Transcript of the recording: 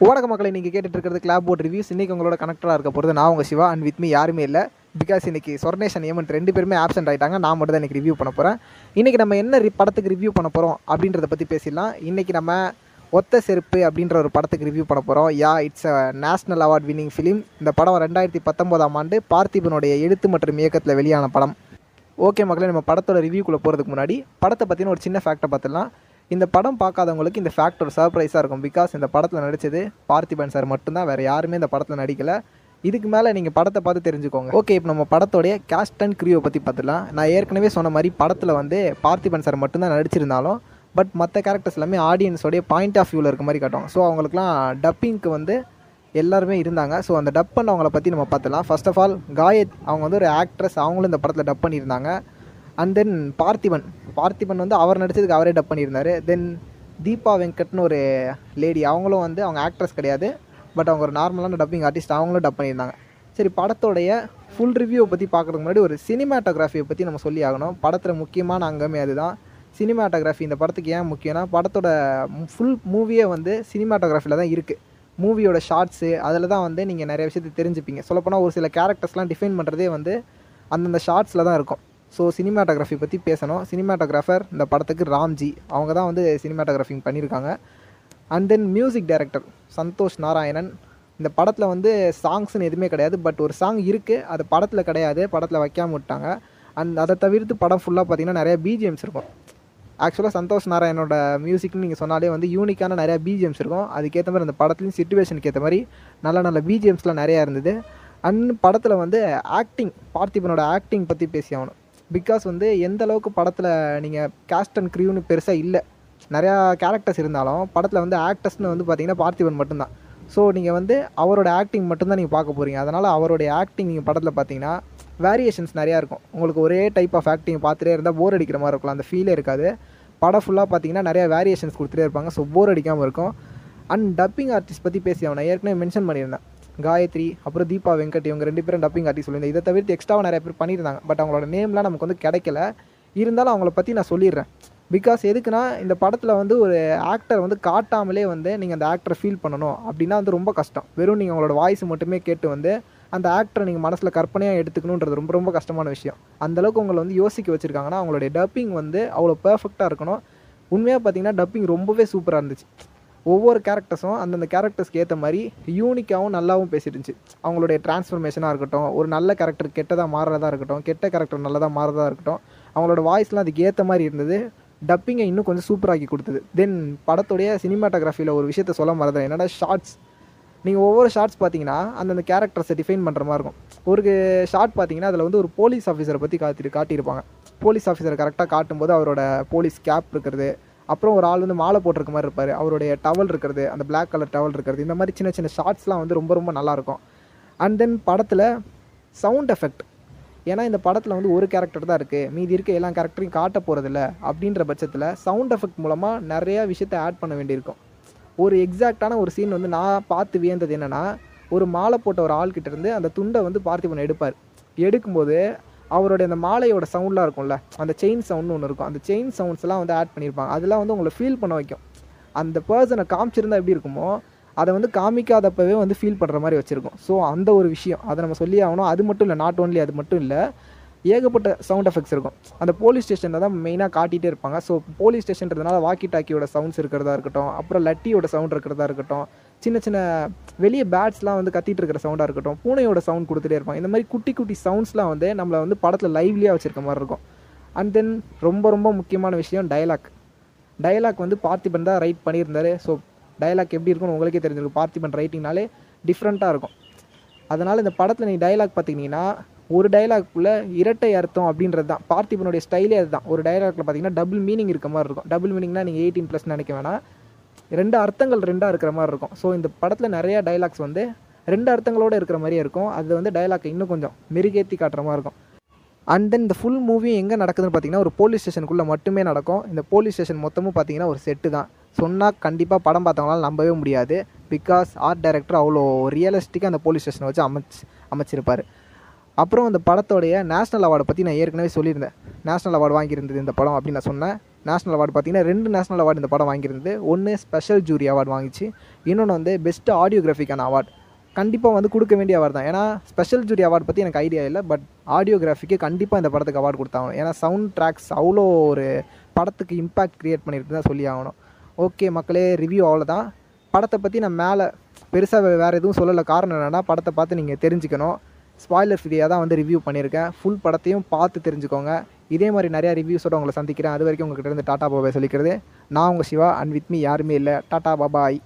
ஊடக மக்களை நீங்கள் கேட்டுட்டு இருக்கிறது கிளாப் போர்ட் ரிவ்யூஸ் இன்றைக்கி உங்களோட கனெக்டராக இருக்க போகிறது நான் உங்கள் சிவா அண்ட் வித் மீ யாருமே இல்லை. பிகாஸ் இன்னைக்கு சொர்ணேஷன் ஏமன் ரெண்டு பேருமே ஆப்சென்ட் ஆகிட்டாங்க நான் மட்டும் தான் இன்றைக்கி ரிவ்யூ பண்ண போகிறேன் இன்றைக்கி நம்ம என்ன ரி- படத்துக்கு ரிவ்யூ பண்ண போகிறோம் அப்படின்றத பற்றி பேசிடலாம். இன்றைக்கி நம்ம ஒத்த செருப்பு அப்படின்ற ஒரு படத்துக்கு ரிவ்யூ பண்ண போகிறோம் yeah it's a national award winning film இந்த படம் ரெண்டாயிரத்தி பத்தொம்போதாம் ஆண்டு பார்த்திபனுடைய எழுத்து மற்றும் இயக்கத்தில் வெளியான படம். ஓகே மக்களே நம்ம படத்தோட ரிவ்யூக்குள்ளே போகிறதுக்கு முன்னாடி படத்தை பற்றின ஒரு சின்ன ஃபேக்டை பார்த்துடலாம். இந்த படம் பார்க்காதவங்களுக்கு இந்த ஃபேக்ட் ஒரு சர்ப்ரைஸாக இருக்கும். பிகாஸ் இந்த படத்தில் நடித்தது பார்த்திபன் சார் மட்டும்தான். வேறு யாருமே இந்த படத்தில் நடிக்கலை. இதுக்கு மேலே நீங்கள் படத்தை பார்த்து தெரிஞ்சுக்கோங்க. ஓகே இப்போ நம்ம படத்தோடைய கேஸ்ட் அண்ட் கிரியோவை பற்றி பார்த்துலாம் நான் ஏற்கனவே சொன்ன மாதிரி படத்தில் வந்து பார்த்திபன் சார் மட்டும்தான் நடிச்சிருந்தாலும் பட் மற்ற கேரக்டர்ஸ் எல்லாமே ஆடியன்ஸோடைய பாயிண்ட் ஆஃப் வியூவில் இருக்க மாதிரி காட்டும். ஸோ அவங்களுக்குலாம் டப்பிங்க்கு வந்து எல்லாருமே இருந்தாங்க. ஸோ அந்த டப் பண்ணவங்கள பற்றி நம்ம பார்த்துலாம் ஃபர்ஸ்ட் ஆஃப் ஆல் காயத் அவங்க வந்து ஒரு ஆக்ட்ரஸ் அவங்களும் இந்த படத்தில் டப் பண்ணியிருந்தாங்க. And then Parthiban. பார்த்திபன் வந்து அவர் நடிச்சதுக்கு அவரே டப் பண்ணியிருந்தாரு. தென் தீபா வெங்கட்னு ஒரு லேடி அவங்களும் வந்து அவங்க ஆக்ட்ரஸ் கிடையாது. பட் அவங்க ஒரு நார்மலான டப்பிங் ஆர்டிஸ்ட் அவங்களும் டப் பண்ணியிருந்தாங்க. சரி படத்தோடைய ஃபுல் ரிவ்யூவை பற்றி பார்க்குறதுக்கு முன்னாடி ஒரு சினிமாட்டோகிராஃபியை பற்றி நம்ம சொல்லி ஆகணும். படத்தில் முக்கியமான அங்கமே அதுதான். சினிமாட்டோகிராஃபி இந்த படத்துக்கு ஏன் முக்கியம்னா படத்தோட ஃபுல் மூவியே வந்து சினிமாட்டோகிராஃபியில் தான் இருக்குது மூவியோட ஷார்ட்ஸு அதில் தான் வந்து நீங்கள் நிறைய விஷயத்தை தெரிஞ்சுப்பீங்க. சொல்லப்போனால் ஒரு சில கேரக்டர்ஸ்லாம் டிஃபைன் பண்ணுறதே வந்து அந்தந்த ஷார்ட்ஸில் தான் இருக்கும். ஸோ சினிமாட்டோகிராஃபி பற்றி பேசணும். சினிமாட்டோகிராஃபர் இந்த படத்துக்கு ராம்ஜி. அவங்க தான் வந்து சினிமாட்டோகிராஃபிங் பண்ணியிருக்காங்க and then music director Santhosh Narayanan. இந்த படத்தில் வந்து சாங்ஸ்னு எதுவுமே கிடையாது. பட் ஒரு சாங் இருக்குது அது படத்தில் கிடையாது. படத்தில் வைக்காமல் விட்டாங்க. அண்ட் அதை தவிர்த்து படம் ஃபுல்லாக பார்த்தீங்கன்னா நிறைய பிஜிஎம்ஸ் இருக்கும். ஆக்சுவலாக சந்தோஷ் நாராயணோட மியூசிக்னு நீங்கள் சொன்னாலே வந்து யூனிக்கான நிறைய பிஜிஎம்ஸ் இருக்கும். அதுக்கேற்ற மாதிரி அந்த படத்துலையும் சுச்சுவேஷனுக்கு ஏற்ற மாதிரி நல்ல நல்ல பிஜிஎம்ஸ்லாம் நிறையா இருந்தது. அண்ட் படத்தில் வந்து ஆக்டிங் பார்த்திபனோட ஆக்டிங் பற்றி பேசி ஆகணும். பிகாஸ் வந்து எந்த அளவுக்கு படத்தில் நீங்கள் கேஸ்ட் அண்ட் க்ரியூன்னு பெருசாக இல்லை. நிறையா கேரக்டர்ஸ் இருந்தாலும் படத்தில் வந்து ஆக்டர்ஸ்னு வந்து பார்த்தீங்கன்னா பார்த்திபன் மட்டும்தான். ஸோ நீங்கள் வந்து அவரோட ஆக்டிங் மட்டும்தான் நீங்கள் பார்க்க போகிறீங்க அதனால் அவருடைய ஆக்டிங் நீங்கள் படத்தில் பார்த்தீங்கன்னா வேரியேஷன்ஸ் நிறையா இருக்கும். உங்களுக்கு ஒரே டைப் ஆஃப் ஆக்டிங் பார்த்துட்டே இருந்தால் போர் அடிக்கிற மாதிரி இருக்கலாம். அந்த ஃபீலே இருக்காது. படம் ஃபுல்லாக பார்த்தீங்கன்னா நிறையா வேரியேஷன்ஸ் கொடுத்துட்டே இருப்பாங்க. ஸோ போர் அடிக்காமல் இருக்கும். அண்ட் டப்பிங் ஆர்டிஸ்ட் பற்றி பேசி அவனை ஏற்கனவே மென்ஷன் பண்ணியிருந்தேன். காயத்ரி அப்புறம் தீபா வெங்கட் இவங்க ரெண்டு பேரும் டப்பிங் ஆர்டிஸ்ட் சொல்லியிருந்தேன். இதை தவிர்த்து எக்ஸ்ட்ராவாக நிறைய பேர் பண்ணியிருந்தாங்க. பட் அவங்களோட நேம்லாம் நமக்கு வந்து கிடைக்கல. இருந்தாலும் அவங்கள பற்றி நான் சொல்லிடுறேன். பிகாஸ் எதுக்குன்னா இந்த படத்தில் வந்து ஒரு ஆக்டர் வந்து காட்டாமலே வந்து நீங்கள் அந்த ஆக்டரை ஃபீல் பண்ணணும். அப்படின்னா வந்து ரொம்ப கஷ்டம். வெறும் நீங்கள் அவங்களோட வாய்ஸ் மட்டுமே கேட்டு வந்து அந்த ஆக்டரை நீங்கள் மனசில் கற்பனையாக எடுத்துக்கணுன்றது ரொம்ப ரொம்ப கஷ்டமான விஷயம். அந்தளவுக்கு உங்களை வந்து யோசிக்க வச்சுருக்காங்கன்னா அவங்களுடைய டப்பிங் வந்து அவ்வளோ பர்ஃபெக்டாக இருக்கணும். உண்மையாக பார்த்தீங்கன்னா டப்பிங் ரொம்பவே சூப்பராக இருந்துச்சு. ஒவ்வொரு கேரக்டர்ஸும் அந்தந்த கேரக்டர்ஸ்க்கு ஏற்ற மாதிரி யூனிக்காகவும் நல்லாவும் பேசிருந்துச்சு அவங்களுடைய டிரான்ஸ்ஃபர்மேஷனாக இருக்கட்டும் ஒரு நல்ல கேரக்டர் கெட்டதாக மாறுறதா இருக்கட்டும் கெட்ட கேரக்டர் நல்லதாக மாறுறதா இருக்கட்டும் அவங்களோட வாய்ஸ்லாம் அதுக்கு ஏற்ற மாதிரி இருந்தது. டப்பிங்கை இன்னும் கொஞ்சம் சூப்பராக்கி கொடுத்தது. தென் படத்துடைய சினிமாட்டோகிராஃபியில் ஒரு விஷயத்த சொல்ல மறந்தேன் என்னடா ஷார்ட்ஸ் நீங்கள் ஒவ்வொரு ஷார்ட்ஸ் பார்த்தீங்கன்னா அந்தந்த கேரக்டர்ஸை டிஃபைன் பண்ணுற மாதிரி இருக்கும். ஒரு ஷார்ட் பார்த்தீங்கன்னா அதில் வந்து ஒரு போலீஸ் ஆஃபீஸரை பற்றி காட்டி காட்டியிருப்பாங்க. போலீஸ் ஆஃபீஸரை கரெக்டாக காட்டும்போது அவரோட போலீஸ் கேப் இருக்கிறது அப்புறம் ஒரு ஆள் வந்து மாலை போட்டிருக்க மாதிரி இருப்பார். அவருடைய டவல் இருக்கிறது அந்த பிளாக் கலர் டவல் இருக்கிறது இந்த மாதிரி சின்ன சின்ன ஷார்ட்ஸ்லாம் வந்து ரொம்ப ரொம்ப நல்லாயிருக்கும் அண்ட் தென் படத்தில் சவுண்ட் எஃபெக்ட் ஏன்னா இந்த படத்தில் வந்து ஒரு கேரக்டர் தான் இருக்குது மீதி இருக்க எல்லா கேரக்டரையும் காட்ட போகிறதில்ல அப்படின்ற பட்சத்தில் சவுண்ட் எஃபெக்ட் மூலமாக நிறையா விஷயத்தை ஆட் பண்ண வேண்டியிருக்கும். ஒரு எக்ஸாக்டான ஒரு சீன் வந்து நான் பார்த்து வியந்தது என்னென்னா ஒரு மாலை போட்ட ஒரு ஆள்கிட்ட இருந்து அந்த துண்டை வந்து பார்த்திபன் எடுப்பார். எடுக்கும்போது அவருடைய அந்த மாலையோட சவுண்ட்லாம் இருக்கும்ல அந்த செயின் சவுண்ட்னு ஒன்று இருக்கும். அந்த செயின் சவுண்ட்ஸ்லாம் வந்து ஆட் பண்ணியிருப்பாங்க அதெல்லாம் வந்து உங்களை ஃபீல் பண்ண வைக்கும். அந்த பர்சனை காமிச்சிருந்தா எப்படி இருக்குமோ அதை வந்து காமிக்காதப்பவே வந்து ஃபீல் பண்ணுற மாதிரி வச்சுருக்கோம். ஸோ அந்த ஒரு விஷயம். அதை நம்ம சொல்லி ஆகணும். அது மட்டும் இல்லை நாட் ஓன்லி அது மட்டும் இல்லை ஏகப்பட்ட சவுண்ட் எஃபெக்ட்ஸ் இருக்கும். அந்த போலீஸ் ஸ்டேஷனில் தான் மெயினாக காட்டிகிட்டே இருப்பாங்க. ஸோ போலீஸ் ஸ்டேஷன்றதுனால வாக்கி டாக்கியோட சவுண்ட்ஸ் இருக்கிறதா இருக்கட்டும் அப்புறம் லட்டியோட சவுண்ட் இருக்கிறதா இருக்கட்டும் சின்ன சின்ன வெளியே பேட்ஸ்லாம் வந்து கத்திட்டு இருக்கிற சவுண்டாக இருக்கட்டும் பூனையோட சவுண்ட் கொடுத்துட்டே இருப்பாங்க. இந்த மாதிரி குட்டி குட்டி சவுண்ட்ஸ்லாம் வந்து நம்மளை வந்து படத்தில் லைவ்லியாக வச்சுருக்க மாதிரி இருக்கும். அண்ட் தென் ரொம்ப ரொம்ப முக்கியமான விஷயம் டயலாக் டயலாக் வந்து பார்த்திபன் தான் ரைட் பண்ணியிருந்தார். ஸோ டயலாக் எப்படி இருக்கும்னு உங்களுக்கே தெரிஞ்சிருக்கும். பார்த்திபன் ரைட்டிங்னாலே டிஃப்ரெண்ட்டாக இருக்கும். அதனால் இந்த படத்தில் நீங்கள் டயலாக் பார்த்தீங்கன்னா ஒரு டயலாக்குள்ளே இரட்டை அர்த்தம் அப்படின்றது தான். பார்த்திபனுடைய ஸ்டைலே அதுதான். ஒரு டயலாக்ல பார்த்தீங்கன்னா டபுள் மீனிங் இருக்க மாதிரி இருக்கும். டபுள் மீனிங்னா நீங்கள் எயிட்டீன் ப்ளஸ் நினைக்க வேணாம். ரெண்டு அர்த்தங்கள் ரெண்டாக இருக்கிற மாதிரி இருக்கும். ஸோ இந்த படத்தில் நிறைய டயலாக்ஸ் வந்து ரெண்டு அர்த்தங்களோட இருக்கிற மாதிரியே இருக்கும். அது வந்து டைலாக் இன்னும் கொஞ்சம் மெருகேற்றி காட்டுற மாதிரி இருக்கும். அண்ட் தென் இந்த ஃபுல் மூவி எங்கே நடக்குதுன்னு பார்த்தீங்கன்னா ஒரு போலீஸ் ஸ்டேஷனுக்குள்ளே மட்டுமே நடக்கும். இந்த போலீஸ் ஸ்டேஷன் மொத்தமும் பார்த்தீங்கன்னா ஒரு செட்டு தான். சொன்னால் கண்டிப்பாக படம் பார்த்தவங்களால நம்பவே முடியாது. பிகாஸ் ஆர்ட் டைரக்டர் அவ்வளோ ரியலிஸ்டிக்காக அந்த போலீஸ் ஸ்டேஷனை வச்சு அமைச்சு அமைச்சிருப்பார். அப்புறம் அந்த படத்தோடைய நேஷ்னல் அவார்டை பற்றி நான் ஏற்கனவே சொல்லியிருந்தேன். நேஷ்னல் அவார்டு வாங்கியிருந்தது இந்த படம் அப்படின்னு நான் சொன்னேன். நேஷ்னல் அவார்டு பார்த்தீங்கன்னா ரெண்டு நேஷ்னல் அவார்டு இந்த படம் வாங்கியிருந்தது. ஒன்று ஸ்பெஷல் ஜூரி அவார்டு வாங்கிச்சு. இன்னொன்று வந்து பெஸ்ட் ஆடியோகிராஃபிக்கான அவார்டு கண்டிப்பாக வந்து கொடுக்க வேண்டிய அவார்டு தான். ஏன்னா ஸ்பெஷல் ஜூரி அவார்டு பற்றி எனக்கு ஐடியா இல்லை பட் ஆடியோகிராஃபிக்கு கண்டிப்பாக இந்த படத்துக்கு அவார்டு கொடுத்தாகணும். ஏன்னா சவுண்ட் ட்ராக்ஸ் அவ்வளோ ஒரு படத்துக்கு இம்பாக்ட் க்ரியேட் பண்ணியிருக்கு தான் சொல்லி ஆகணும். ஓகே மக்களே ரிவ்யூ அவ்வளோதான் படத்தை பற்றி நான் மேலே பெருசாக வேறு எதுவும் சொல்லலை. காரணம் என்னென்னா படத்தை பார்த்து நீங்கள் தெரிஞ்சுக்கணும். ஸ்பாய்லர் ஃப்ரீயாக தான் வந்து ரிவ்யூ பண்ணியிருக்கேன். ஃபுல் படத்தையும் பார்த்து தெரிஞ்சுக்கோங்க. இதே மாதிரி நிறையா ரிவ்யூஸோட உங்களை சந்திக்கிறேன். அது வரைக்கும் உங்ககிட்ட இருந்து டாட்டா பாபாய் சொல்லிக்கிறது. நான் உங்கள் சிவா அண்ட் வித் மீ யாருமே இல்லை. டாட்டா பாபாய்